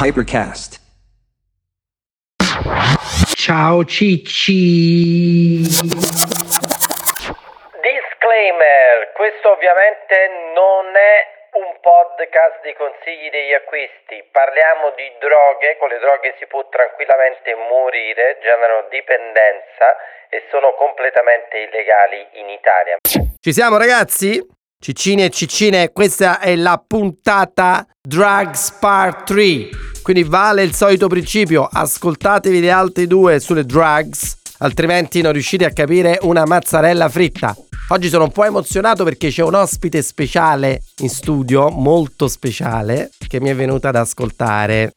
Hypercast. Ciao Cicci. Disclaimer, questo ovviamente non è un podcast di consigli degli acquisti, parliamo di droghe, con le droghe si può tranquillamente morire, generano dipendenza e sono completamente illegali in Italia. Ci siamo ragazzi? Ciccini e ciccine, questa è la puntata Drugs Part 3. Quindi vale il solito principio, ascoltatevi le altre due sulle drugs, altrimenti non riuscite a capire una mazzarella fritta. Oggi sono un po' emozionato perché c'è un ospite speciale in studio, molto speciale, che mi è venuta ad ascoltare.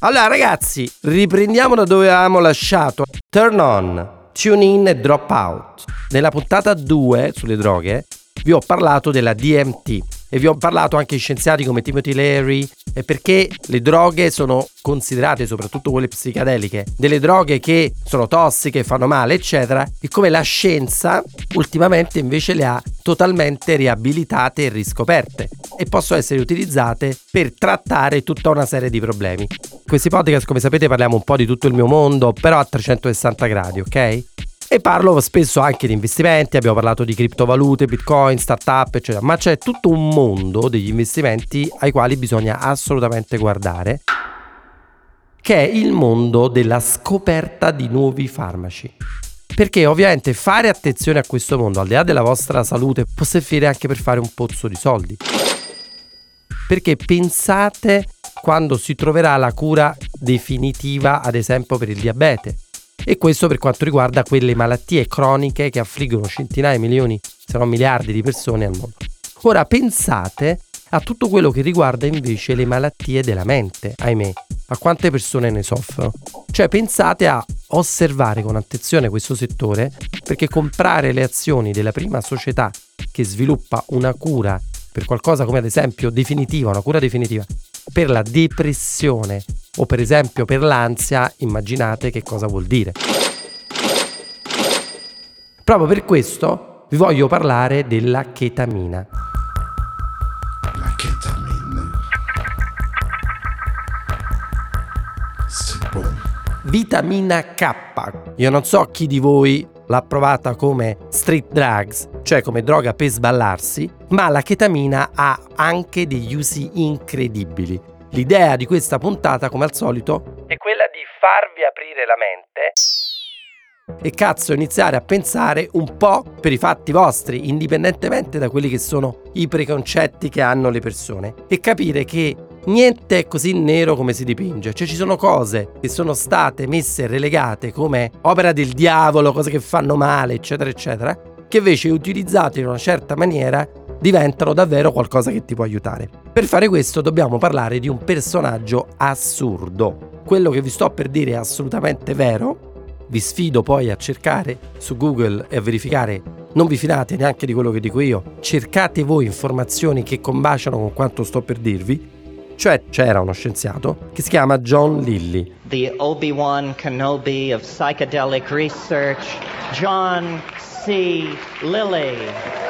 Allora ragazzi, riprendiamo da dove avevamo lasciato. Turn on, tune in e drop out. Nella puntata 2 sulle droghe vi ho parlato della DMT e vi ho parlato anche di scienziati come Timothy Leary perché le droghe sono considerate, soprattutto quelle psichedeliche, delle droghe che sono tossiche, fanno male, eccetera, e come la scienza ultimamente invece le ha totalmente riabilitate e riscoperte e possono essere utilizzate per trattare tutta una serie di problemi. In questi podcast, come sapete, parliamo un po' di tutto il mio mondo, però a 360 gradi, ok? E parlo spesso anche di investimenti, abbiamo parlato di criptovalute, bitcoin, startup, eccetera, ma c'è tutto un mondo degli investimenti ai quali bisogna assolutamente guardare, che è il mondo della scoperta di nuovi farmaci. Perché ovviamente fare attenzione a questo mondo, al di là della vostra salute, può servire anche per fare un pozzo di soldi. Perché pensate quando si troverà la cura definitiva, ad esempio, per il diabete e questo per quanto riguarda quelle malattie croniche che affliggono centinaia milioni, se non miliardi di persone al mondo. Ora pensate a tutto quello che riguarda invece le malattie della mente, ahimè, a quante persone ne soffrono. Cioè pensate a osservare con attenzione questo settore perché comprare le azioni della prima società che sviluppa una cura per qualcosa come ad esempio definitiva, una cura definitiva per la depressione o per esempio per l'ansia, immaginate che cosa vuol dire. Proprio per questo vi voglio parlare della chetamina. La chetamina. Si può. Vitamina K. Io non so chi di voi l'ha provata come street drugs, cioè come droga per sballarsi, ma la chetamina ha anche degli usi incredibili. L'idea di questa puntata, come al solito, è quella di farvi aprire la mente e cazzo iniziare a pensare un po' per i fatti vostri, indipendentemente da quelli che sono i preconcetti che hanno le persone e capire che niente è così nero come si dipinge, cioè ci sono cose che sono state messe relegate come opera del diavolo, cose che fanno male, eccetera, eccetera, che invece utilizzate in una certa maniera diventano davvero qualcosa che ti può aiutare. Per fare questo dobbiamo parlare di un personaggio assurdo. Quello che vi sto per dire è assolutamente vero. Vi sfido poi a cercare su Google e a verificare, non vi fidate neanche di quello che dico io, cercate voi informazioni che combaciano con quanto sto per dirvi. Cioè c'era uno scienziato che si chiama John Lilly. The Obi-Wan Kenobi of psychedelic research, John C. Lilly.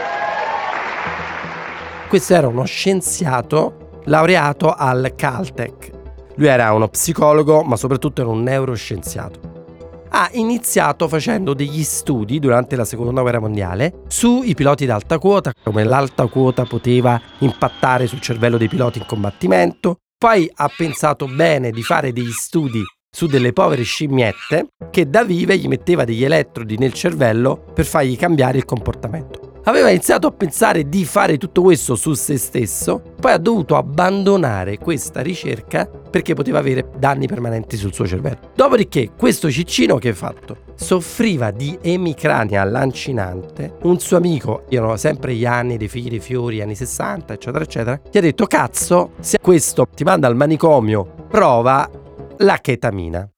Questo era uno scienziato laureato al Caltech. Lui era uno psicologo, ma soprattutto era un neuroscienziato. Ha iniziato facendo degli studi durante la seconda guerra mondiale sui piloti d'alta quota, come l'alta quota poteva impattare sul cervello dei piloti in combattimento. Poi ha pensato bene di fare degli studi su delle povere scimmiette che da vive gli metteva degli elettrodi nel cervello per fargli cambiare il comportamento. Aveva iniziato a pensare di fare tutto questo su se stesso, poi ha dovuto abbandonare questa ricerca perché poteva avere danni permanenti sul suo cervello. Dopodiché, questo ciccino che ha fatto? Soffriva di emicrania lancinante. Un suo amico, erano sempre gli anni dei figli dei fiori, anni 60, eccetera, eccetera, gli ha detto: Cazzo, se questo ti manda al manicomio, prova la chetamina.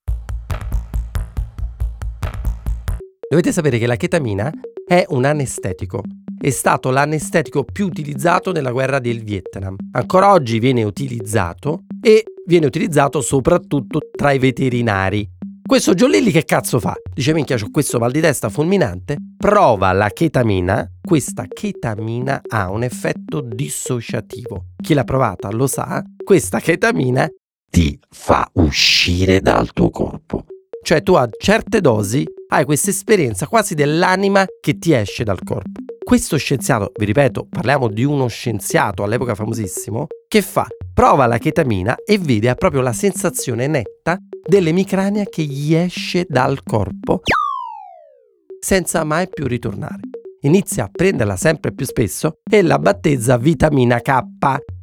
Dovete sapere che la chetamina è un anestetico. È stato l'anestetico più utilizzato nella guerra del Vietnam. Ancora oggi viene utilizzato e viene utilizzato soprattutto tra i veterinari. Questo Lilly che cazzo fa? Dice minchia ho questo mal di testa fulminante, prova la chetamina, questa chetamina ha un effetto dissociativo. Chi l'ha provata lo sa, questa chetamina ti fa uscire dal tuo corpo. Cioè tu a certe dosi hai questa esperienza quasi dell'anima che ti esce dal corpo. Questo scienziato, vi ripeto, parliamo di uno scienziato all'epoca famosissimo, che fa? Prova la chetamina e vede proprio la sensazione netta dell'emicrania che gli esce dal corpo senza mai più ritornare. Inizia a prenderla sempre più spesso e la battezza vitamina K,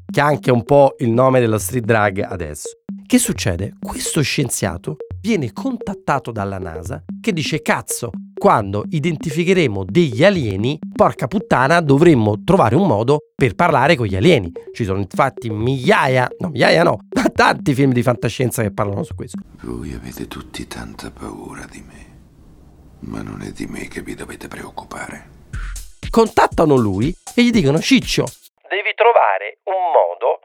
che è anche un po' il nome dello street drug adesso. Che succede? Questo scienziato viene contattato dalla NASA che dice cazzo, quando identificheremo degli alieni, porca puttana, dovremmo trovare un modo per parlare con gli alieni. Ci sono infatti migliaia, no migliaia no, ma tanti film di fantascienza che parlano su questo. Voi avete tutti tanta paura di me, ma non è di me che vi dovete preoccupare. Contattano lui e gli dicono Ciccio, Devi trovare un modo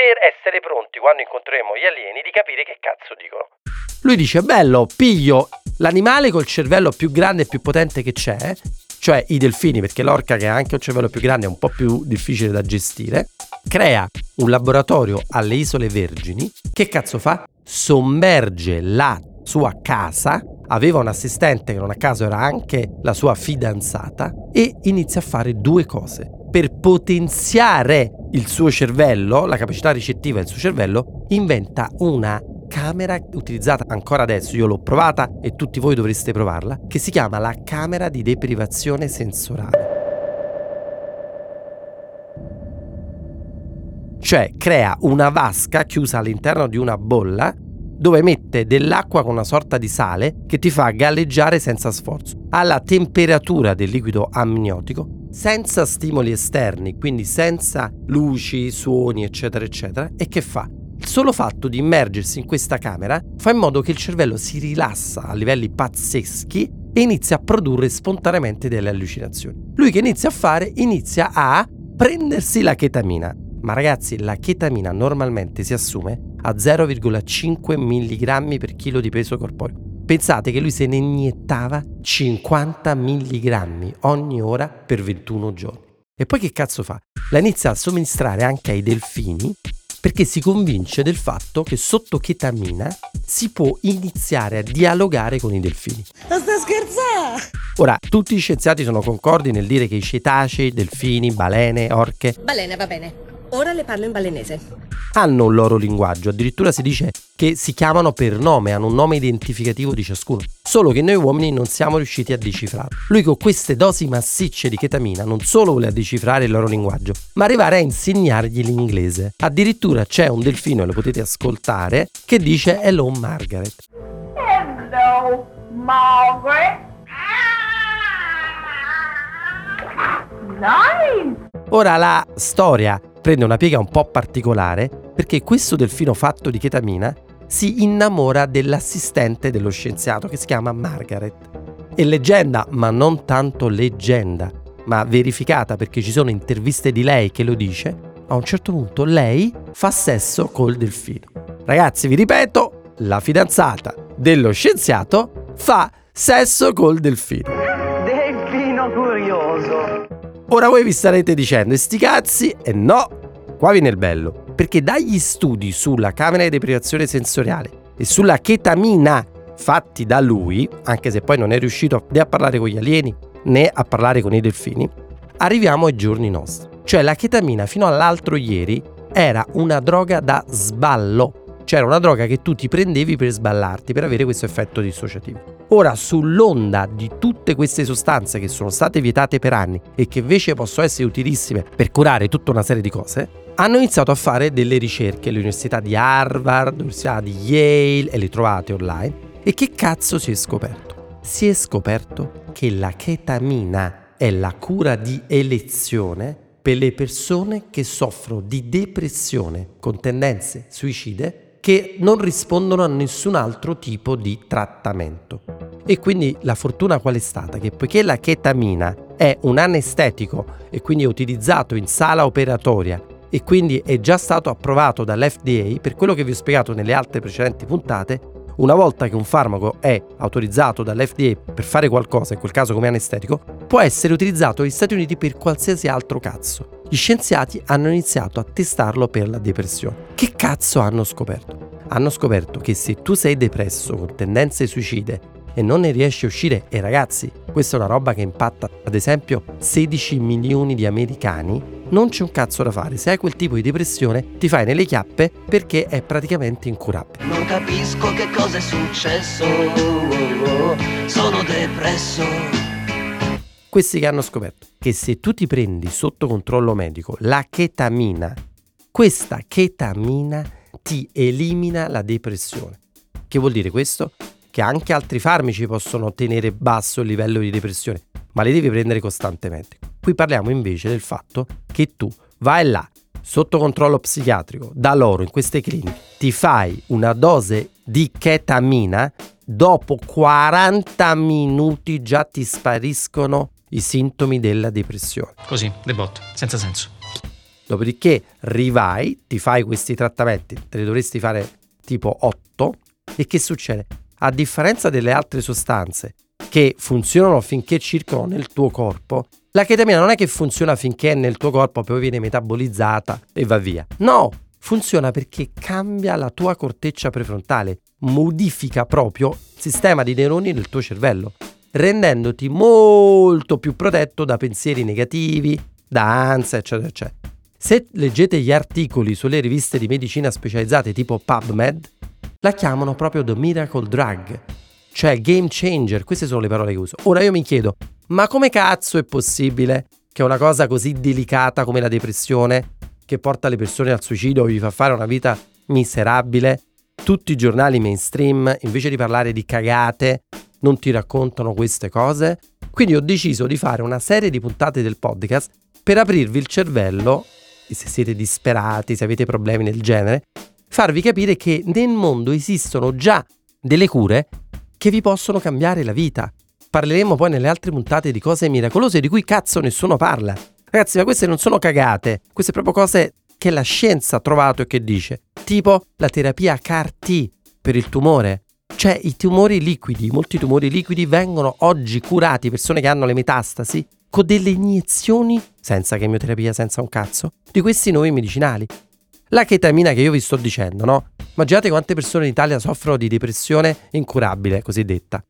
per essere pronti quando incontreremo gli alieni di capire che cazzo dicono. Lui dice, bello, piglio l'animale col cervello più grande e più potente che c'è, cioè i delfini, perché l'orca che ha anche un cervello più grande è un po' più difficile da gestire, crea un laboratorio alle Isole Vergini, che cazzo fa? Sommerge la sua casa, aveva un assistente che non a caso era anche la sua fidanzata, e inizia a fare due cose. Per potenziare il suo cervello, la capacità ricettiva del suo cervello, inventa una camera utilizzata ancora adesso, io l'ho provata e tutti voi dovreste provarla, che si chiama la camera di deprivazione sensoriale. Cioè crea una vasca chiusa all'interno di una bolla dove mette dell'acqua con una sorta di sale che ti fa galleggiare senza sforzo, alla temperatura del liquido amniotico, senza stimoli esterni, quindi senza luci, suoni, eccetera, eccetera, e che fa? Il solo fatto di immergersi in questa camera fa in modo che il cervello si rilassa a livelli pazzeschi e inizia a produrre spontaneamente delle allucinazioni. Lui che inizia a fare? Inizia a prendersi la chetamina. Ma ragazzi, la chetamina normalmente si assume a 0,5 mg per chilo di peso corporeo. Pensate che lui se ne iniettava 50 mg ogni ora per 21 giorni. E poi che cazzo fa? La inizia a somministrare anche ai delfini perché si convince del fatto che sotto chetamina si può iniziare a dialogare con i delfini. Ma sta scherzando? Ora, tutti gli scienziati sono concordi nel dire che i cetacei, delfini, balene, orche Balena, va bene. Ora le parlo in balenese. hanno un loro linguaggio, addirittura si dice che si chiamano per nome, hanno un nome identificativo di ciascuno, solo che noi uomini non siamo riusciti a decifrarlo. Lui con queste dosi massicce di chetamina non solo voleva decifrare il loro linguaggio, ma arrivare a insegnargli l'inglese. Addirittura c'è un delfino, e lo potete ascoltare, che dice Hello Margaret. Hello, Margaret. Nice. Ora la storia prende una piega un po' particolare perché questo delfino fatto di chetamina si innamora dell'assistente dello scienziato che si chiama Margaret. E leggenda, ma non tanto leggenda, ma verificata perché ci sono interviste di lei che lo dice, a un certo punto lei fa sesso col delfino. Ragazzi, vi ripeto, la fidanzata dello scienziato fa sesso col delfino. Delfino curioso. Ora voi vi starete dicendo, sti cazzi, e no, qua viene il bello, perché dagli studi sulla camera di deprivazione sensoriale e sulla chetamina fatti da lui, anche se poi non è riuscito né a parlare con gli alieni né a parlare con i delfini, arriviamo ai giorni nostri. Cioè la chetamina fino all'altro ieri era una droga da sballo, cioè era una droga che tu ti prendevi per sballarti, per avere questo effetto dissociativo. Ora, sull'onda di tutte queste sostanze che sono state vietate per anni e che invece possono essere utilissime per curare tutta una serie di cose, hanno iniziato a fare delle ricerche alle università di Harvard, all'università di Yale e le trovate online. E che cazzo si è scoperto? Si è scoperto che la chetamina è la cura di elezione per le persone che soffrono di depressione con tendenze suicide che non rispondono a nessun altro tipo di trattamento. E quindi la fortuna qual è stata? Che poiché la chetamina è un anestetico e quindi è utilizzato in sala operatoria e quindi è già stato approvato dall'FDA per quello che vi ho spiegato nelle altre precedenti puntate, una volta che un farmaco è autorizzato dall'FDA per fare qualcosa, in quel caso come anestetico, può essere utilizzato negli Stati Uniti per qualsiasi altro cazzo. Gli scienziati hanno iniziato a testarlo per la depressione. Che cazzo hanno scoperto? Hanno scoperto che se tu sei depresso con tendenze suicide e non ne riesci a uscire, e ragazzi, questa è una roba che impatta ad esempio 16 milioni di americani, non c'è un cazzo da fare. Se hai quel tipo di depressione, ti fai nelle chiappe perché è praticamente incurabile. Non capisco che cosa è successo. Sono depresso. Questi che hanno scoperto che se tu ti prendi sotto controllo medico la chetamina, questa chetamina ti elimina la depressione. Che vuol dire questo? Che anche altri farmaci possono tenere basso il livello di depressione, ma li devi prendere costantemente. Qui parliamo invece del fatto che tu vai là, sotto controllo psichiatrico, da loro in queste cliniche, ti fai una dose di ketamina, dopo 40 minuti già ti spariscono i sintomi della depressione. Così, debotto, senza senso. Dopodiché rivai, ti fai questi trattamenti, te ne dovresti fare tipo 8 e che succede? A differenza delle altre sostanze che funzionano finché circolano nel tuo corpo, la chetamina non è che funziona finché è nel tuo corpo, poi viene metabolizzata e va via. No, funziona perché cambia la tua corteccia prefrontale, modifica proprio il sistema di neuroni del tuo cervello, rendendoti molto più protetto da pensieri negativi, da ansia, eccetera, eccetera. Se leggete gli articoli sulle riviste di medicina specializzate tipo PubMed, la chiamano proprio The Miracle Drug, cioè game changer, queste sono le parole che uso. Ora io mi chiedo, ma come cazzo è possibile che una cosa così delicata come la depressione, che porta le persone al suicidio o gli fa fare una vita miserabile, tutti i giornali mainstream, invece di parlare di cagate, non ti raccontano queste cose? Quindi ho deciso di fare una serie di puntate del podcast per aprirvi il cervello, e se siete disperati, se avete problemi del genere, farvi capire che nel mondo esistono già delle cure che vi possono cambiare la vita. Parleremo poi nelle altre puntate di cose miracolose di cui cazzo nessuno parla. Ragazzi, ma queste non sono cagate, queste sono proprio cose che la scienza ha trovato e che dice, tipo la terapia CAR-T per il tumore. Cioè i tumori liquidi, molti tumori liquidi vengono oggi curati, persone che hanno le metastasi, con delle iniezioni, senza chemioterapia, senza un cazzo, di questi nuovi medicinali. La chetamina che io vi sto dicendo, no? Immaginate quante persone in Italia soffrono di depressione incurabile, cosiddetta.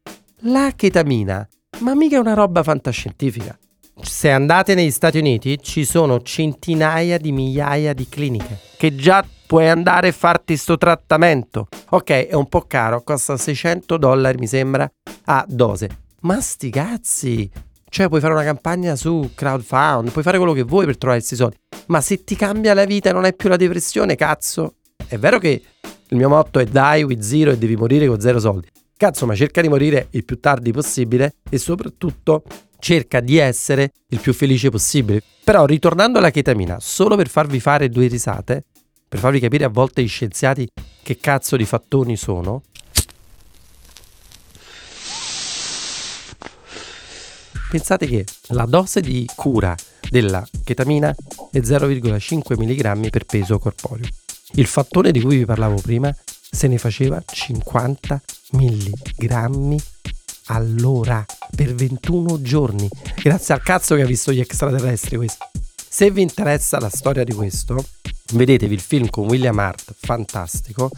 La chetamina, ma mica è una roba fantascientifica. Se andate negli Stati Uniti ci sono centinaia di migliaia di cliniche che già puoi andare e farti sto trattamento. Ok, è un po' caro, costa 600 dollari mi sembra a dose. Ma sti cazzi! Cioè puoi fare una campagna su crowdfund, puoi fare quello che vuoi per trovare questi soldi. Ma se ti cambia la vita e non hai più la depressione, cazzo. È vero che il mio motto è die with zero e devi morire con zero soldi. Cazzo, ma cerca di morire il più tardi possibile e soprattutto cerca di essere il più felice possibile. Però ritornando alla chetamina, solo per farvi fare due risate, per farvi capire a volte gli scienziati che cazzo di fattoni sono, pensate che la dose di cura della chetamina è 0,5 mg per peso corporeo. Il fattore di cui vi parlavo prima se ne faceva 50 mg all'ora per 21 giorni. Grazie al cazzo che ha visto gli extraterrestri questo. Se vi interessa la storia di questo, vedetevi il film con William Hart, fantastico,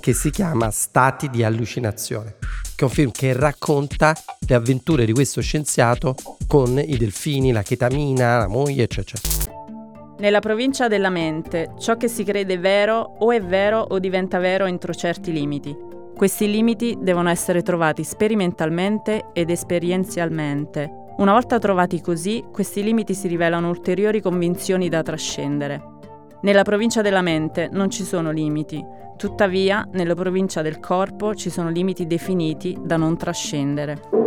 che si chiama Stati di allucinazione, che è un film che racconta le avventure di questo scienziato con i delfini, la chetamina, la moglie, eccetera. Nella provincia della mente, ciò che si crede vero o è vero o diventa vero entro certi limiti. Questi limiti devono essere trovati sperimentalmente ed esperienzialmente. Una volta trovati così, questi limiti si rivelano ulteriori convinzioni da trascendere. Nella provincia della mente non ci sono limiti, tuttavia nella provincia del corpo ci sono limiti definiti da non trascendere.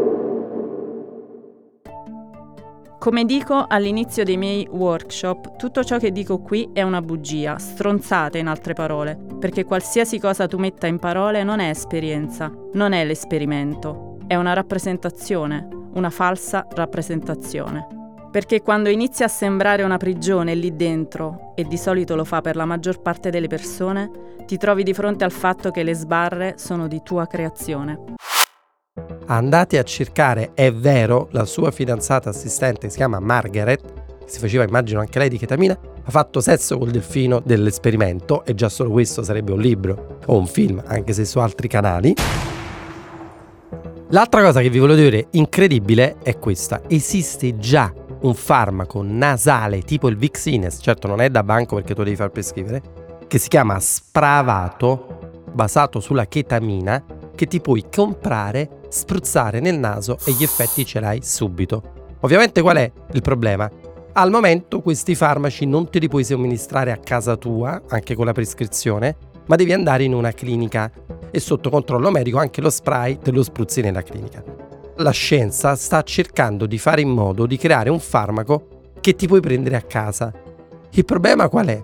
Come dico all'inizio dei miei workshop, tutto ciò che dico qui è una bugia, stronzata in altre parole, perché qualsiasi cosa tu metta in parole non è esperienza, non è l'esperimento, è una rappresentazione, una falsa rappresentazione. Perché quando inizia a sembrare una prigione lì dentro, e di solito lo fa per la maggior parte delle persone, ti trovi di fronte al fatto che le sbarre sono di tua creazione. Andate a cercare, è vero, la sua fidanzata assistente si chiama Margaret, si faceva immagino anche lei di ketamina, ha fatto sesso col delfino dell'esperimento e già solo questo sarebbe un libro o un film, anche se su altri canali. L'altra cosa che vi voglio dire incredibile è questa. Esiste già un farmaco nasale tipo il Vixines, certo non è da banco perché tu devi far prescrivere, che si chiama Spravato, basato sulla chetamina, che ti puoi comprare, spruzzare nel naso e gli effetti ce l'hai subito. Ovviamente qual è il problema? Al momento questi farmaci non te li puoi somministrare a casa tua, anche con la prescrizione, ma devi andare in una clinica e sotto controllo medico anche lo spray te lo spruzzi nella clinica. La scienza sta cercando di fare in modo di creare un farmaco che ti puoi prendere a casa. Il problema qual è?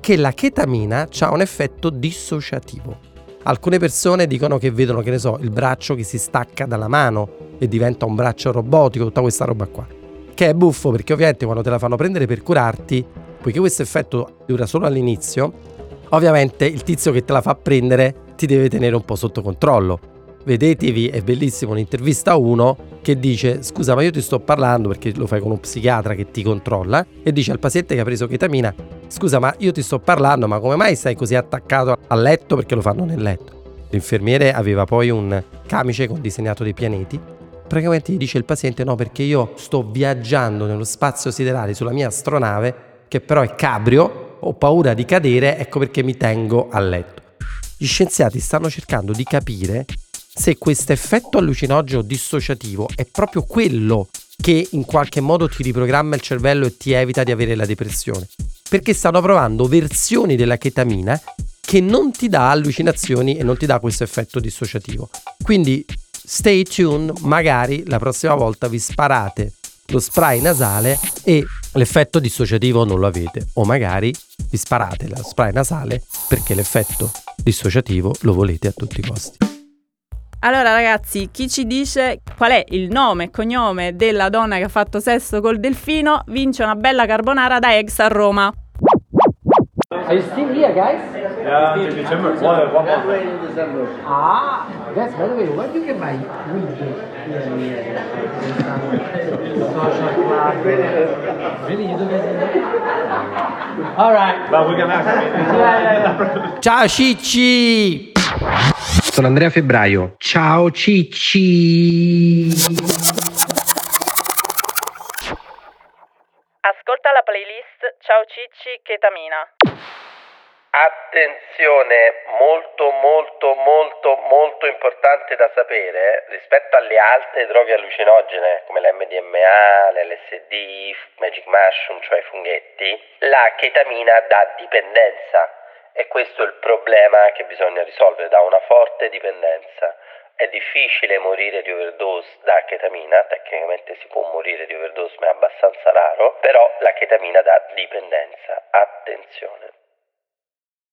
Che la chetamina ha un effetto dissociativo. Alcune persone dicono che vedono, che ne so, il braccio che si stacca dalla mano e diventa un braccio robotico, tutta questa roba qua. Che è buffo perché ovviamente quando te la fanno prendere per curarti, poiché questo effetto dura solo all'inizio, Ovviamente il tizio che te la fa prendere ti deve tenere un po' sotto controllo. Vedetevi, è bellissimo un'intervista a uno che dice scusa ma io ti sto parlando perché lo fai con un psichiatra che ti controlla e dice al paziente che ha preso ketamina scusa ma io ti sto parlando ma come mai stai così attaccato al letto perché lo fanno nel letto. L'infermiere aveva poi un camice con disegnato dei pianeti praticamente gli dice il paziente no perché io sto viaggiando nello spazio siderale sulla mia astronave che però è cabrio ho paura di cadere, ecco perché mi tengo a letto. Gli scienziati stanno cercando di capire se questo effetto allucinogeno dissociativo è proprio quello che in qualche modo ti riprogramma il cervello e ti evita di avere la depressione. Perché stanno provando versioni della chetamina che non ti dà allucinazioni e non ti dà questo effetto dissociativo. Quindi stay tuned, magari la prossima volta vi sparate lo spray nasale e l'effetto dissociativo non lo avete o magari vi sparate la spray nasale perché l'effetto dissociativo lo volete a tutti i costi. Allora ragazzi, chi ci dice qual è il nome e cognome della donna che ha fatto sesso col delfino vince una bella carbonara da Ex a Roma. Are you still here, guys? Yeah, until December. One, one month. Ah, that's by the way, where do you get my wig here? Social club. Really, you don't get All right. But we can ask. Ciao Cicci! Sono Andrea Febbraio. Ciao Cicci! Ascolta la playlist Ciao Cicci Ketamina. Attenzione, molto molto molto molto importante da sapere rispetto alle altre droghe allucinogene come l'MDMA, l'LSD, Magic Mushroom, cioè i funghetti, la chetamina dà dipendenza e questo è il problema che bisogna risolvere, da una forte dipendenza. È difficile morire di overdose da chetamina, tecnicamente si può morire di overdose ma è abbastanza raro, però la chetamina dà dipendenza, attenzione.